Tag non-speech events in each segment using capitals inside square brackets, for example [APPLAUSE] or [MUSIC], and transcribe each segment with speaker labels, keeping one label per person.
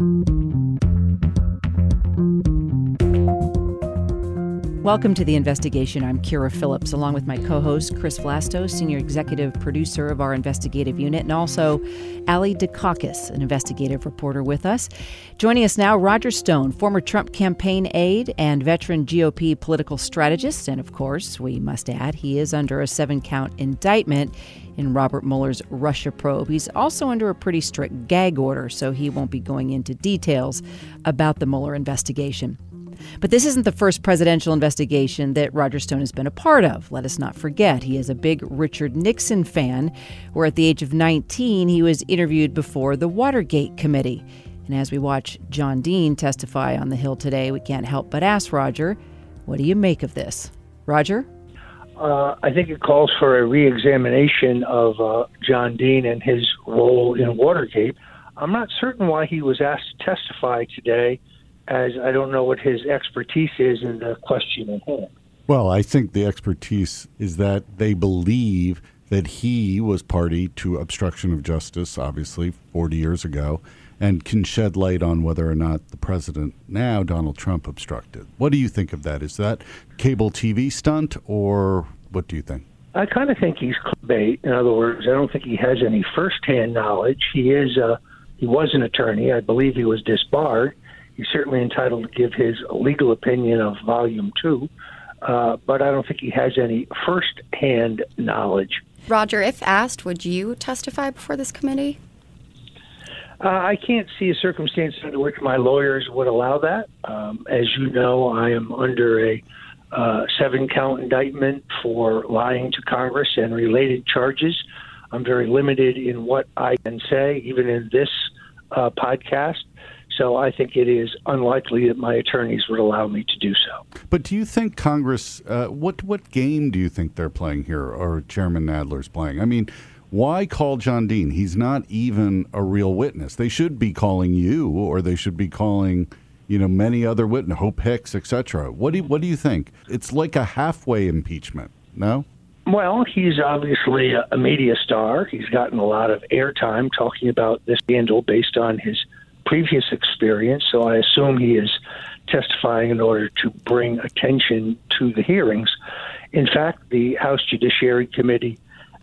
Speaker 1: Thank you. Welcome to the investigation. I'm Kyra Phillips, along with my co host, Chris Vlasto, senior executive producer of our investigative unit, and also Ali Dukakis, an investigative reporter with us. Joining us now, Roger Stone, former Trump campaign aide and veteran GOP political strategist. And of course, we must add, he is under a seven count indictment in Robert Mueller's Russia probe. He's also under a pretty strict gag order, so he won't be going into details about the Mueller investigation. But this isn't the first presidential investigation that Roger Stone has been a part of. Let us not forget, he is a big Richard Nixon fan, where at the age of 19, he was interviewed before the Watergate Committee. And as we watch John Dean testify on the Hill today, we can't help but ask Roger, what do you make of this? Roger?
Speaker 2: Uh, I think it calls for a reexamination of uh, John Dean and his role in Watergate. I'm not certain why he was asked to testify today as I don't know what his expertise is in the question at hand.
Speaker 3: Well, I think the expertise is that they believe that he was party to obstruction of justice, obviously, 40 years ago, and can shed light on whether or not the president, now Donald Trump, obstructed. What do you think of that? Is that cable TV stunt, or what do you think?
Speaker 2: I kind of think he's bait. In other words, I don't think he has any firsthand knowledge. He is a, he was an attorney. I believe he was disbarred. He's certainly entitled to give his legal opinion of Volume 2, uh, but I don't think he has any first hand knowledge.
Speaker 4: Roger, if asked, would you testify before this committee?
Speaker 2: Uh, I can't see a circumstance under which my lawyers would allow that. Um, as you know, I am under a uh, seven count indictment for lying to Congress and related charges. I'm very limited in what I can say, even in this uh, podcast. So I think it is unlikely that my attorneys would allow me to do so.
Speaker 3: But do you think Congress, uh, what what game do you think they're playing here, or Chairman Nadler's playing? I mean, why call John Dean? He's not even a real witness. They should be calling you, or they should be calling, you know, many other witnesses, Hope Hicks, etc. What do you, what do you think? It's like a halfway impeachment. No.
Speaker 2: Well, he's obviously a media star. He's gotten a lot of airtime talking about this scandal based on his previous experience, so I assume he is testifying in order to bring attention to the hearings. In fact, the House Judiciary Committee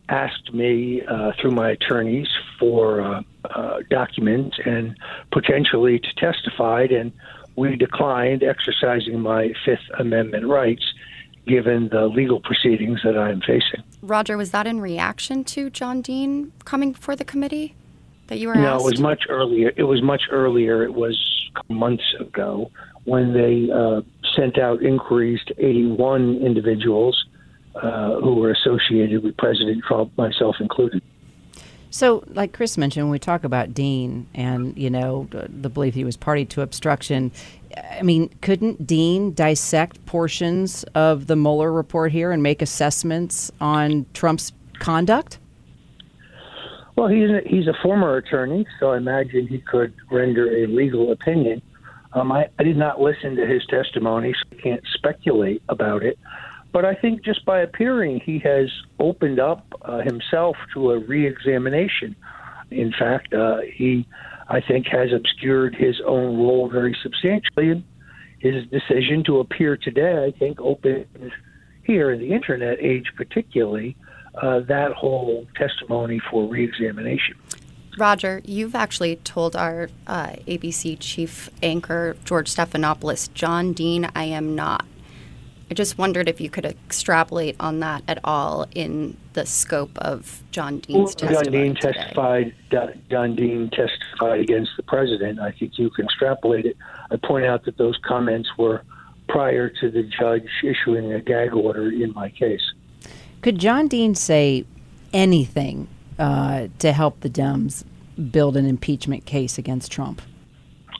Speaker 2: asked me uh, through my attorneys for uh, uh, documents and potentially to testify, and we declined exercising my Fifth Amendment rights given the legal proceedings that I am facing.
Speaker 4: Roger, was that in reaction to John Dean coming before the committee? That you were
Speaker 2: no,
Speaker 4: asked?
Speaker 2: it was much earlier. It was much earlier. It was months ago when they uh, sent out inquiries to 81 individuals uh, who were associated with President Trump, myself included.
Speaker 1: So, like Chris mentioned, when we talk about Dean and you know the belief he was party to obstruction, I mean, couldn't Dean dissect portions of the Mueller report here and make assessments on Trump's conduct?
Speaker 2: Well, he's a, he's a former attorney, so I imagine he could render a legal opinion. Um, I, I did not listen to his testimony, so I can't speculate about it. But I think just by appearing, he has opened up uh, himself to a reexamination. In fact, uh, he, I think, has obscured his own role very substantially. And his decision to appear today, I think, opens here in the internet age, particularly, uh, that whole testimony for reexamination.
Speaker 4: Roger, you've actually told our uh, ABC chief anchor, George Stephanopoulos, John Dean, I am not. I just wondered if you could extrapolate on that at all in the scope of John Dean's
Speaker 2: well,
Speaker 4: testimony.
Speaker 2: John Dean
Speaker 4: today.
Speaker 2: testified. John Dean testified against the president. I think you can extrapolate it. I point out that those comments were prior to the judge issuing a gag order in my case.
Speaker 1: Could John Dean say anything uh, to help the Dems build an impeachment case against Trump?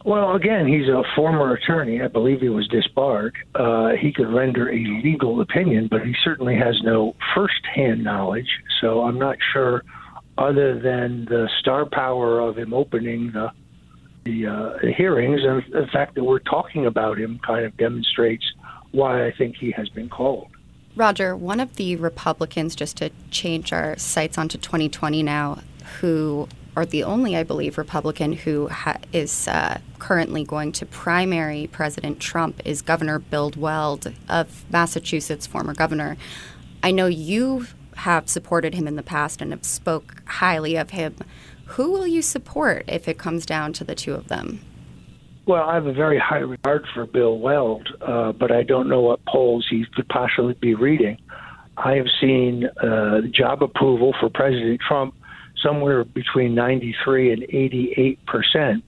Speaker 2: Well, again, he's a former attorney. I believe he was disbarred. Uh, he could render a legal opinion, but he certainly has no first-hand knowledge. So I'm not sure, other than the star power of him opening the the, uh, the hearings and the fact that we're talking about him, kind of demonstrates why I think he has been called.
Speaker 4: Roger, one of the Republicans, just to change our sights onto 2020 now, who are the only, I believe, Republican who ha- is uh, currently going to primary President Trump is Governor Bill Weld of Massachusetts, former governor. I know you have supported him in the past and have spoke highly of him. Who will you support if it comes down to the two of them?
Speaker 2: Well, I have a very high regard for Bill Weld, uh, but I don't know what polls he could possibly be reading. I have seen uh, job approval for President Trump somewhere between 93 and 88 percent.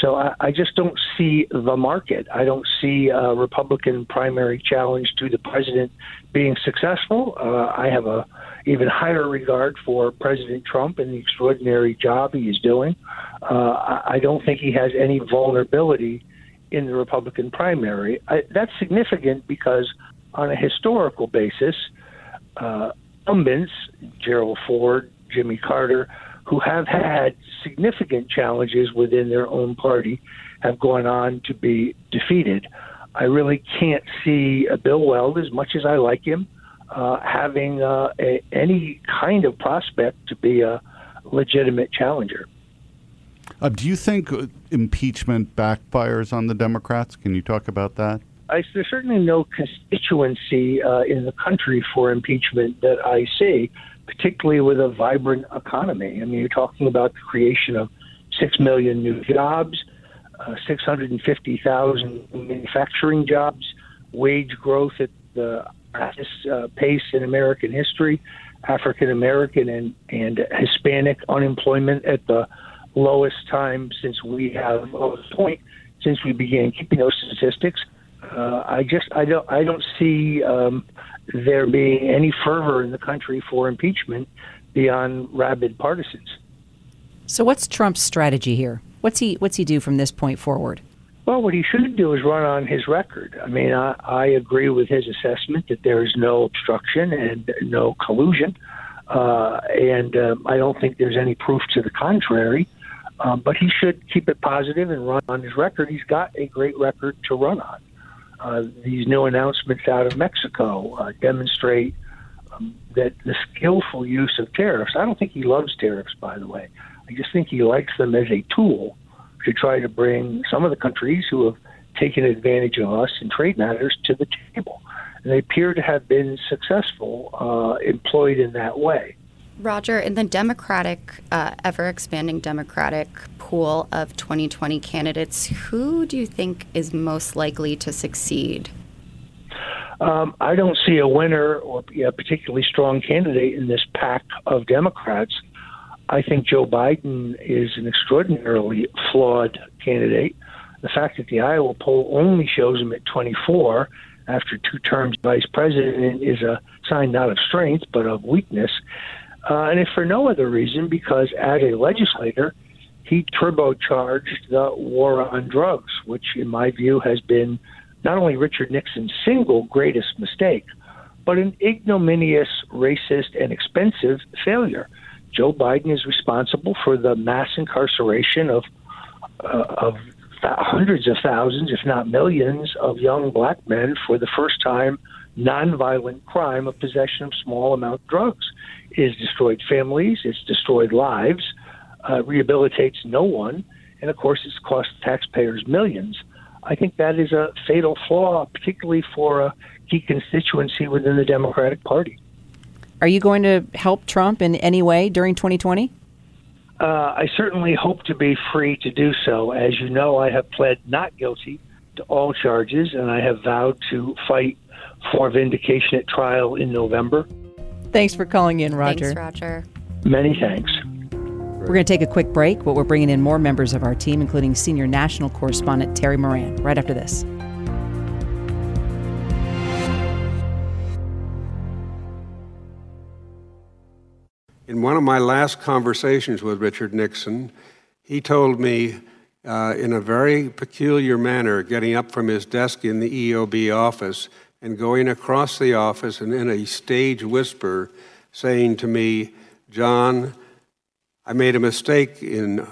Speaker 2: So I, I just don't see the market. I don't see a Republican primary challenge to the president being successful. Uh, I have a even higher regard for President Trump and the extraordinary job he is doing. Uh, I don't think he has any vulnerability in the Republican primary. I, that's significant because, on a historical basis, uh, incumbents, Gerald Ford, Jimmy Carter, who have had significant challenges within their own party, have gone on to be defeated. I really can't see uh, Bill Weld, as much as I like him, uh, having uh, a, any kind of prospect to be a legitimate challenger.
Speaker 3: Uh, do you think uh, impeachment backfires on the Democrats? Can you talk about that?
Speaker 2: I, there's certainly no constituency uh, in the country for impeachment that I see, particularly with a vibrant economy. I mean, you're talking about the creation of six million new jobs, uh, 650,000 manufacturing jobs, wage growth at the fastest uh, pace in American history, African American and, and Hispanic unemployment at the lowest time since we have lowest point since we began keeping those statistics. Uh, I just I don't I don't see um, there being any fervor in the country for impeachment beyond rabid partisans.
Speaker 1: So what's Trump's strategy here? What's he what's he do from this point forward?
Speaker 2: Well, what he should do is run on his record. I mean, I, I agree with his assessment that there is no obstruction and no collusion, uh, and uh, I don't think there's any proof to the contrary. Um, but he should keep it positive and run on his record. He's got a great record to run on. Uh, these new announcements out of Mexico uh, demonstrate um, that the skillful use of tariffs. I don't think he loves tariffs, by the way. I just think he likes them as a tool to try to bring some of the countries who have taken advantage of us in trade matters to the table. And they appear to have been successful uh, employed in that way.
Speaker 4: Roger, in the Democratic, uh, ever expanding Democratic pool of 2020 candidates, who do you think is most likely to succeed?
Speaker 2: Um, I don't see a winner or a particularly strong candidate in this pack of Democrats. I think Joe Biden is an extraordinarily flawed candidate. The fact that the Iowa poll only shows him at 24 after two terms vice president is a sign not of strength but of weakness. Uh, and if for no other reason, because as a legislator, he turbocharged the war on drugs, which, in my view, has been not only Richard Nixon's single greatest mistake, but an ignominious, racist, and expensive failure. Joe Biden is responsible for the mass incarceration of uh, of hundreds of thousands, if not millions, of young black men for the first time nonviolent crime of possession of small amount of drugs. It has destroyed families, it's destroyed lives, uh, rehabilitates no one, and of course, it's cost taxpayers millions. I think that is a fatal flaw, particularly for a key constituency within the Democratic Party.
Speaker 1: Are you going to help Trump in any way during 2020?
Speaker 2: Uh, I certainly hope to be free to do so. As you know, I have pled not guilty to all charges, and I have vowed to fight for vindication at trial in November.
Speaker 1: Thanks for calling in, Roger.
Speaker 4: Thanks, Roger.
Speaker 2: Many thanks.
Speaker 1: We're going to take a quick break, but we're bringing in more members of our team, including senior national correspondent Terry Moran, right after this.
Speaker 5: In one of my last conversations with Richard Nixon, he told me uh, in a very peculiar manner, getting up from his desk in the EOB office and going across the office and in a stage whisper saying to me, John, I made a mistake in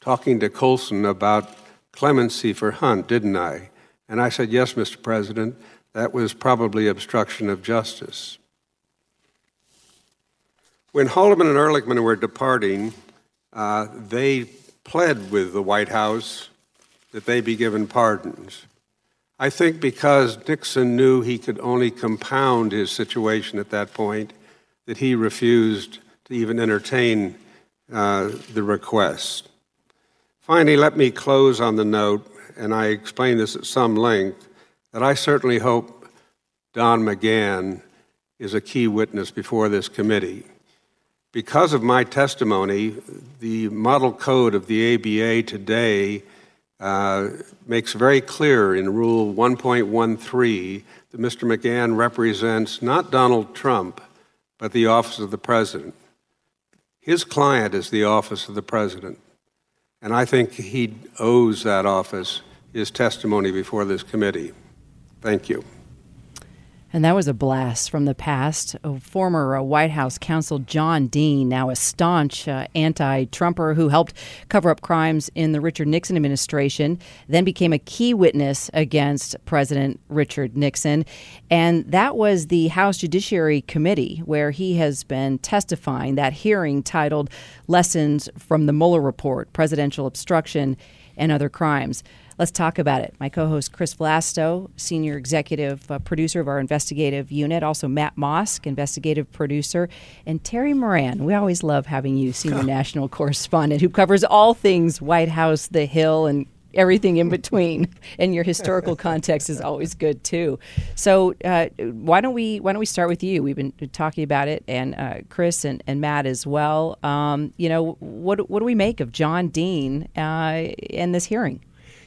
Speaker 5: talking to Colson about clemency for Hunt, didn't I? And I said, Yes, Mr. President, that was probably obstruction of justice. When Haldeman and Ehrlichman were departing, uh, they pled with the White House that they be given pardons. I think because Nixon knew he could only compound his situation at that point, that he refused to even entertain uh, the request. Finally, let me close on the note, and I explain this at some length, that I certainly hope Don McGahn is a key witness before this committee. Because of my testimony, the model code of the ABA today uh, makes very clear in Rule 1.13 that Mr. McGahn represents not Donald Trump, but the office of the president. His client is the office of the president. And I think he owes that office his testimony before this committee. Thank you.
Speaker 1: And that was a blast from the past. A former uh, White House counsel John Dean, now a staunch uh, anti Trumper who helped cover up crimes in the Richard Nixon administration, then became a key witness against President Richard Nixon. And that was the House Judiciary Committee, where he has been testifying, that hearing titled Lessons from the Mueller Report Presidential Obstruction and Other Crimes. Let's talk about it. My co host, Chris Vlasto, senior executive uh, producer of our investigative unit, also Matt Mosk, investigative producer, and Terry Moran. We always love having you, senior [LAUGHS] national correspondent, who covers all things White House, the Hill, and everything in between. [LAUGHS] And your historical [LAUGHS] context is always good too. So uh, why don't we why don't we start with you? We've been talking about it and uh, chris and, and matt as well. Um, you know what what do we make of john dean uh, in this hearing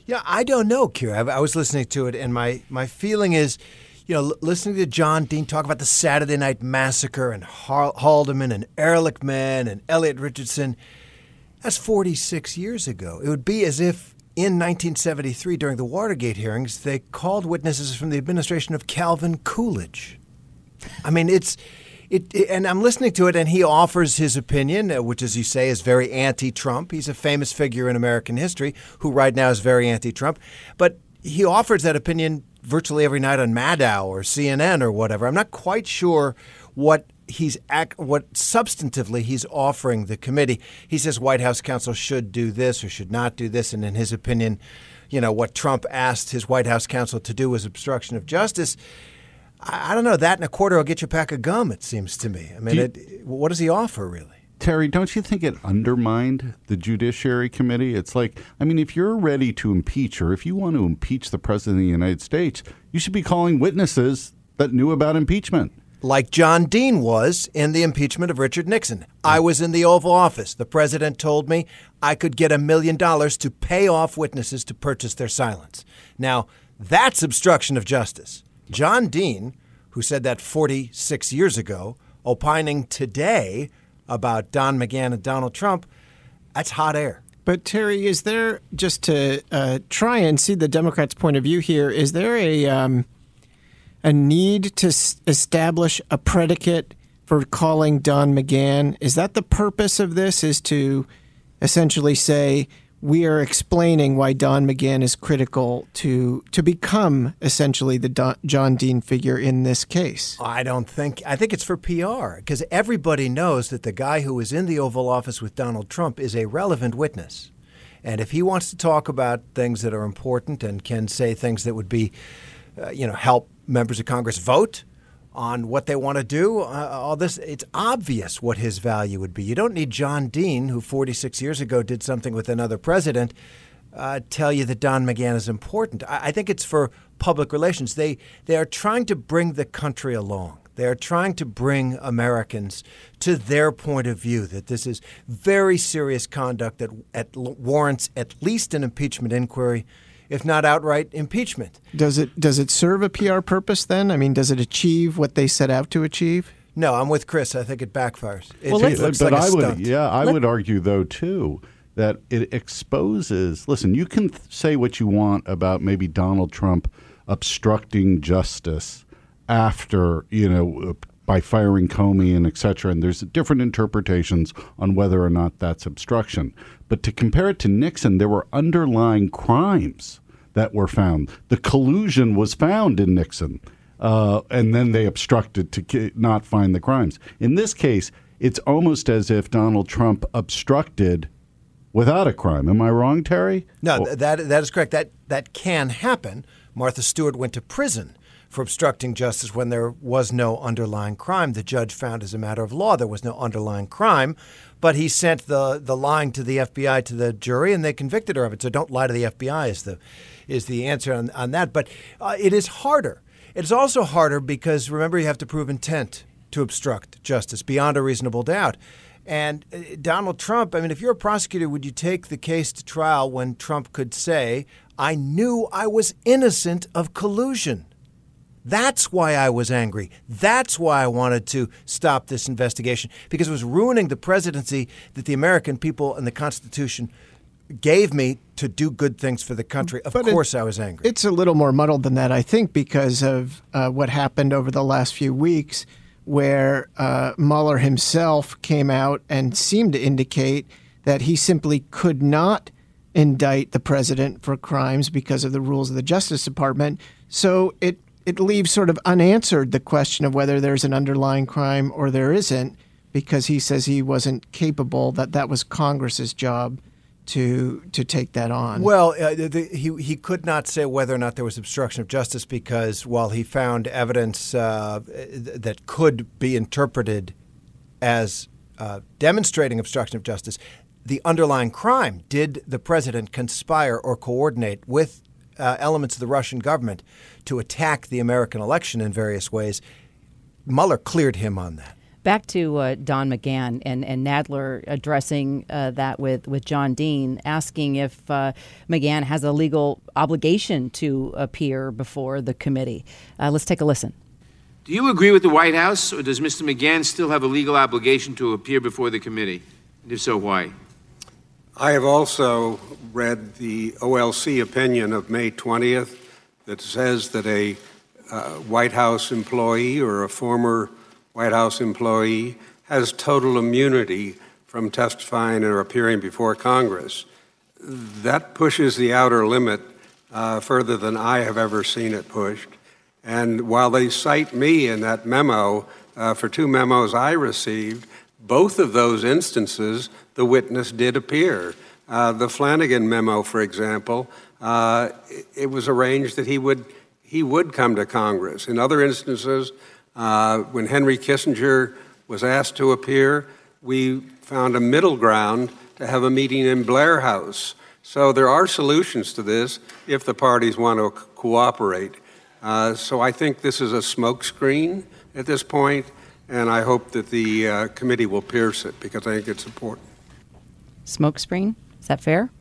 Speaker 6: yeah, I don't know, Kyra. I, I was listening to it, and my, my feeling is, you know, listening to John Dean talk about the Saturday Night Massacre and Haldeman and Ehrlichman and Elliot Richardson, that's 46 years ago. It would be as if in 1973, during the Watergate hearings, they called witnesses from the administration of Calvin Coolidge. I mean, it's it, it, and I'm listening to it, and he offers his opinion, uh, which, as you say, is very anti-Trump. He's a famous figure in American history who, right now, is very anti-Trump. But he offers that opinion virtually every night on Maddow or CNN or whatever. I'm not quite sure what he's act, what substantively he's offering the committee. He says White House counsel should do this or should not do this, and in his opinion, you know what Trump asked his White House counsel to do was obstruction of justice. I, I don't know. That and a quarter will get you a pack of gum. It seems to me. I mean, Do it, what does he offer really?
Speaker 3: Terry, don't you think it undermined the Judiciary Committee? It's like, I mean, if you're ready to impeach or if you want to impeach the President of the United States, you should be calling witnesses that knew about impeachment.
Speaker 6: Like John Dean was in the impeachment of Richard Nixon. I was in the Oval Office. The president told me I could get a million dollars to pay off witnesses to purchase their silence. Now, that's obstruction of justice. John Dean, who said that 46 years ago, opining today about Don McGahn and Donald Trump, that's hot air.
Speaker 7: But Terry, is there just to uh, try and see the Democrats' point of view here? Is there a um, a need to s- establish a predicate for calling Don McGahn? Is that the purpose of this? Is to essentially say we are explaining why Don McGahn is critical to to become essentially the Don, John Dean figure in this case.
Speaker 6: I don't think I think it's for PR because everybody knows that the guy who was in the Oval Office with Donald Trump is a relevant witness. And if he wants to talk about things that are important and can say things that would be uh, you know help members of Congress vote, on what they want to do. Uh, all this, it's obvious what his value would be. You don't need John Dean, who 46 years ago did something with another president, uh, tell you that Don McGahn is important. I, I think it's for public relations. They they are trying to bring the country along. They are trying to bring Americans to their point of view that this is very serious conduct that at, warrants at least an impeachment inquiry if not outright impeachment.
Speaker 7: Does it does it serve a PR purpose then? I mean, does it achieve what they set out to achieve?
Speaker 6: No, I'm with Chris. I think it backfires. It,
Speaker 3: well, it looks but like I would, yeah, I Let, would argue though too that it exposes. Listen, you can th- say what you want about maybe Donald Trump obstructing justice after you know by firing Comey and et cetera, and there's different interpretations on whether or not that's obstruction. But to compare it to Nixon, there were underlying crimes that were found. The collusion was found in Nixon, uh, and then they obstructed to not find the crimes. In this case, it's almost as if Donald Trump obstructed without a crime. Am I wrong, Terry?
Speaker 6: No, th- that that is correct. That that can happen. Martha Stewart went to prison for obstructing justice when there was no underlying crime. The judge found, as a matter of law, there was no underlying crime, but he sent the the lying to the FBI to the jury, and they convicted her of it. So don't lie to the FBI is the is the answer on, on that. But uh, it is harder. It's also harder because remember you have to prove intent to obstruct justice beyond a reasonable doubt. And uh, Donald Trump, I mean, if you're a prosecutor, would you take the case to trial when Trump could say, I knew I was innocent of collusion? That's why I was angry. That's why I wanted to stop this investigation because it was ruining the presidency that the American people and the Constitution gave me to do good things for the country. Of
Speaker 7: But it-
Speaker 6: course, I was angry.
Speaker 7: It's a little more muddled than that, I think, because of uh, what happened over the last few weeks, where uh, Mueller himself came out and seemed to indicate that he simply could not indict the president for crimes because of the rules of the Justice Department. So it it leaves sort of unanswered the question of whether there's an underlying crime or there isn't, because he says he wasn't capable. That that was Congress's job to to take that on.
Speaker 6: Well, uh, the, he he could not say whether or not there was obstruction of justice because while he found evidence uh, that could be interpreted as uh, demonstrating obstruction of justice, the underlying crime did the president conspire or coordinate with uh, elements of the Russian government to attack the American election in various ways. Mueller cleared him on that.
Speaker 1: Back to uh, Don McGahn and, and Nadler addressing uh, that with, with John Dean, asking if uh, McGahn has a legal obligation to appear before the committee. Uh, let's take a listen.
Speaker 8: Do you agree with the White House, or does Mr. McGahn still have a legal obligation to appear before the committee? And if so, why?
Speaker 5: I have also read the OLC opinion of May 20th that says that a uh, White House employee or a former White House employee has total immunity from testifying or appearing before Congress. That pushes the outer limit uh, further than I have ever seen it pushed. And while they cite me in that memo uh, for two memos I received, both of those instances, the witness did appear. Uh, the Flanigan memo, for example, uh, it, was arranged that he would he would come to Congress. In other instances, uh, when Henry Kissinger was asked to appear, we found a middle ground to have a meeting in Blair House. So there are solutions to this if the parties want to co- cooperate. Uh, so I think this is a smokescreen at this point, and I hope that the uh, committee will pierce it because I think it's important.
Speaker 1: Smokescreen? Is that fair?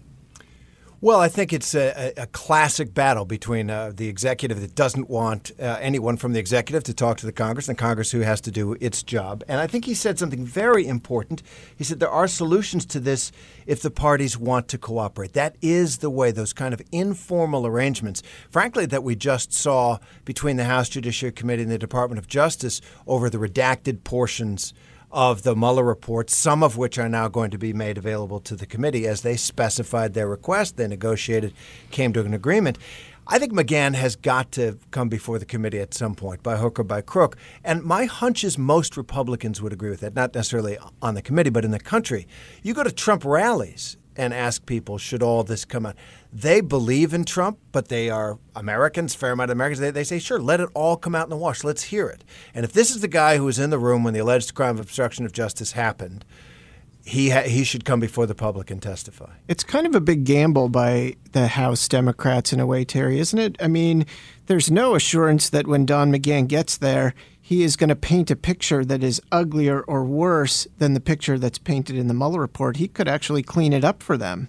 Speaker 6: Well, I think it's a, a, classic battle between uh, the executive that doesn't want uh, anyone from the executive to talk to the Congress and the Congress who has to do its job. And I think he said something very important. He said there are solutions to this if the parties want to cooperate. That is the way, those kind of informal arrangements, frankly, that we just saw between the House Judiciary Committee and the Department of Justice over the redacted portions of the Mueller report, some of which are now going to be made available to the committee as they specified their request. They negotiated, came to an agreement. I think McGahn has got to come before the committee at some point, by hook or by crook. And my hunch is most Republicans would agree with that, not necessarily on the committee, but in the country. You go to Trump rallies and ask people, should all this come out? They believe in Trump, but they are Americans, fair amount of Americans. They, they say, sure, let it all come out in the wash. Let's hear it. And if this is the guy who was in the room when the alleged crime of obstruction of justice happened, he ha- he should come before the public and testify.
Speaker 7: It's kind of a big gamble by the House Democrats in a way, Terry, isn't it? I mean, there's no assurance that when Don McGahn gets there, he is going to paint a picture that is uglier or worse than the picture that's painted in the Mueller report. He could actually clean it up for them.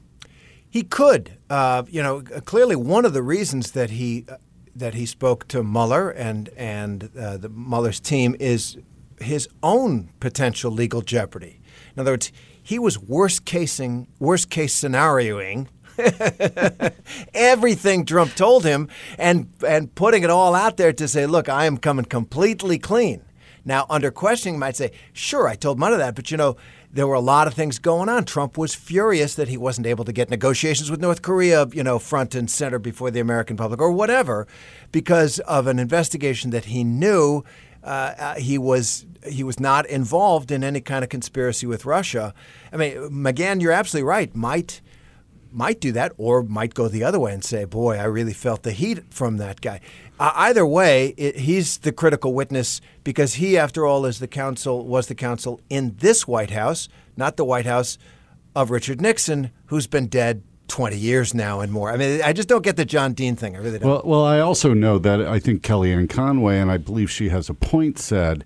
Speaker 6: He could, uh, you know, clearly one of the reasons that he uh, that he spoke to Mueller and and uh, the Mueller's team is his own potential legal jeopardy. In other words, he was worst casing, worst case scenarioing [LAUGHS] everything Trump told him and and putting it all out there to say, look, I am coming completely clean. Now, under questioning, might say, sure, I told Mueller that, but you know, there were a lot of things going on. Trump was furious that he wasn't able to get negotiations with North Korea, you know, front and center before the American public or whatever, because of an investigation that he knew uh, uh, he was he was not involved in any kind of conspiracy with Russia. I mean, McGahn, you're absolutely right. Might might do that, or might go the other way and say, "Boy, I really felt the heat from that guy." Uh, either way, it, he's the critical witness because he, after all, is the counsel was the counsel in this White House, not the White House of Richard Nixon, who's been dead 20 years now and more. I mean, I just don't get the John Dean thing. I really don't.
Speaker 3: Well, well, I also know that I think Kellyanne Conway, and I believe she has a point, said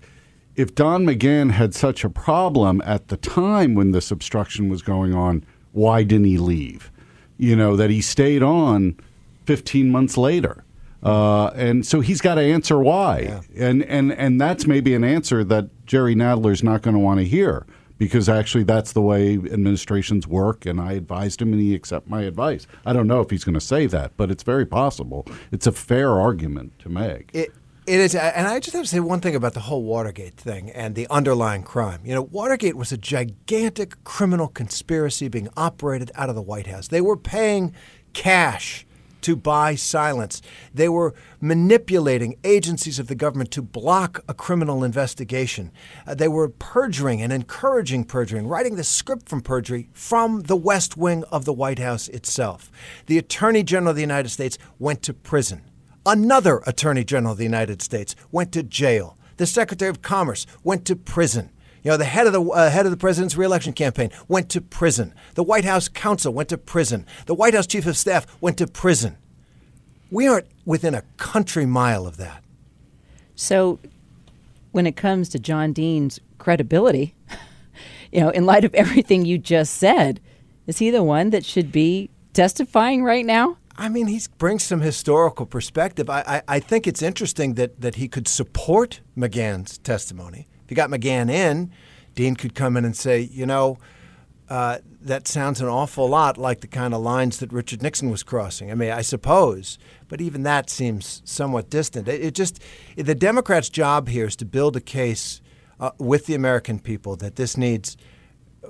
Speaker 3: if Don McGahn had such a problem at the time when this obstruction was going on, why didn't he leave? You know, that he stayed on 15 months later. Uh, and so he's got to answer why. Yeah. And, and, and that's maybe an answer that Jerry Nadler's not going to want to hear because actually that's the way administrations work and I advised him and he accepted my advice. I don't know if he's going to say that, but it's very possible. It's a fair argument to make.
Speaker 6: It, it is, and I just have to say one thing about the whole Watergate thing and the underlying crime. You know, Watergate was a gigantic criminal conspiracy being operated out of the White House. They were paying cash to buy silence. They were manipulating agencies of the government to block a criminal investigation. Uh, they were perjuring and encouraging perjuring, writing the script from perjury from the West Wing of the White House itself. The Attorney General of the United States went to prison. Another Attorney General of the United States went to jail. The Secretary of Commerce went to prison. You know, the head of the uh, head of the president's reelection campaign went to prison. The White House counsel went to prison. The White House chief of staff went to prison. We aren't within a country mile of that.
Speaker 1: So, when it comes to John Dean's credibility, [LAUGHS] you know, in light of everything you just said, is he the one that should be testifying right now?
Speaker 6: I mean, he brings some historical perspective. I, I, I, think it's interesting that, that he could support McGahn's testimony. If you got McGahn in, Dean could come in and say, you know, uh, that sounds an awful lot like the kind of lines that Richard Nixon was crossing. I mean, I suppose, but even that seems somewhat distant. It, it just the Democrats' job here is to build a case uh, with the American people that this needs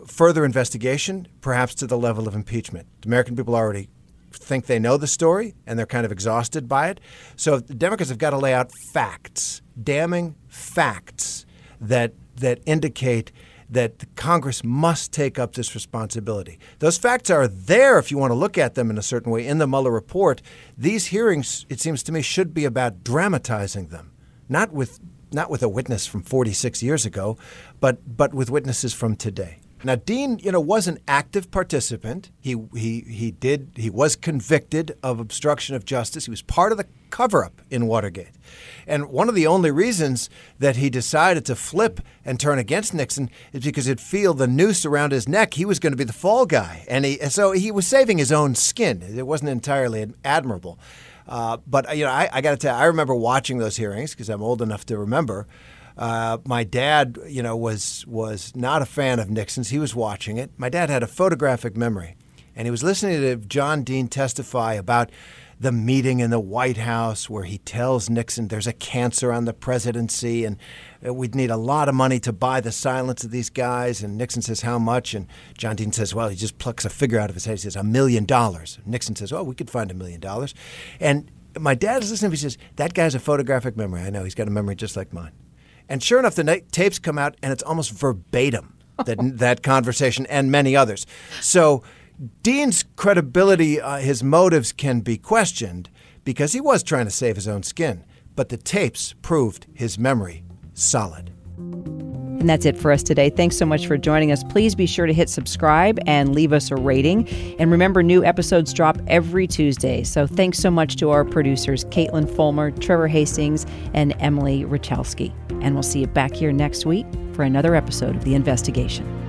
Speaker 6: further investigation, perhaps to the level of impeachment. The American people already think they know the story and they're kind of exhausted by it. So the Democrats have got to lay out facts, damning facts that that indicate that Congress must take up this responsibility. Those facts are there if you want to look at them in a certain way in the Mueller report. These hearings, it seems to me, should be about dramatizing them, not with not with a witness from 46 years ago, but but with witnesses from today. Now, Dean, you know, was an active participant. He he he did he was convicted of obstruction of justice. He was part of the cover-up in Watergate, and one of the only reasons that he decided to flip and turn against Nixon is because he'd feel the noose around his neck. He was going to be the fall guy, and he so he was saving his own skin. It wasn't entirely admirable. Uh, but you know, I, I got to tell you, I remember watching those hearings because I'm old enough to remember. Uh, my dad, you know, was was not a fan of Nixon's. He was watching it. My dad had a photographic memory, and he was listening to John Dean testify about the meeting in the White House where he tells Nixon there's a cancer on the presidency and we'd need a lot of money to buy the silence of these guys. And Nixon says, How much? And John Dean says, Well, he just plucks a figure out of his head. He says, A million dollars. Nixon says, Well, we could find a million dollars. And my dad is listening. He says, That guy's a photographic memory. I know. He's got a memory just like mine. And sure enough, the tapes come out, and it's almost verbatim that [LAUGHS] that conversation and many others. So Dean's credibility, uh, his motives can be questioned because he was trying to save his own skin, but the tapes proved his memory solid.
Speaker 1: And that's it for us today. Thanks so much for joining us. Please be sure to hit subscribe and leave us a rating. And remember, new episodes drop every Tuesday. So thanks so much to our producers, Caitlin Fulmer, Trevor Hastings, and Emily Richowski. And we'll see you back here next week for another episode of The Investigation.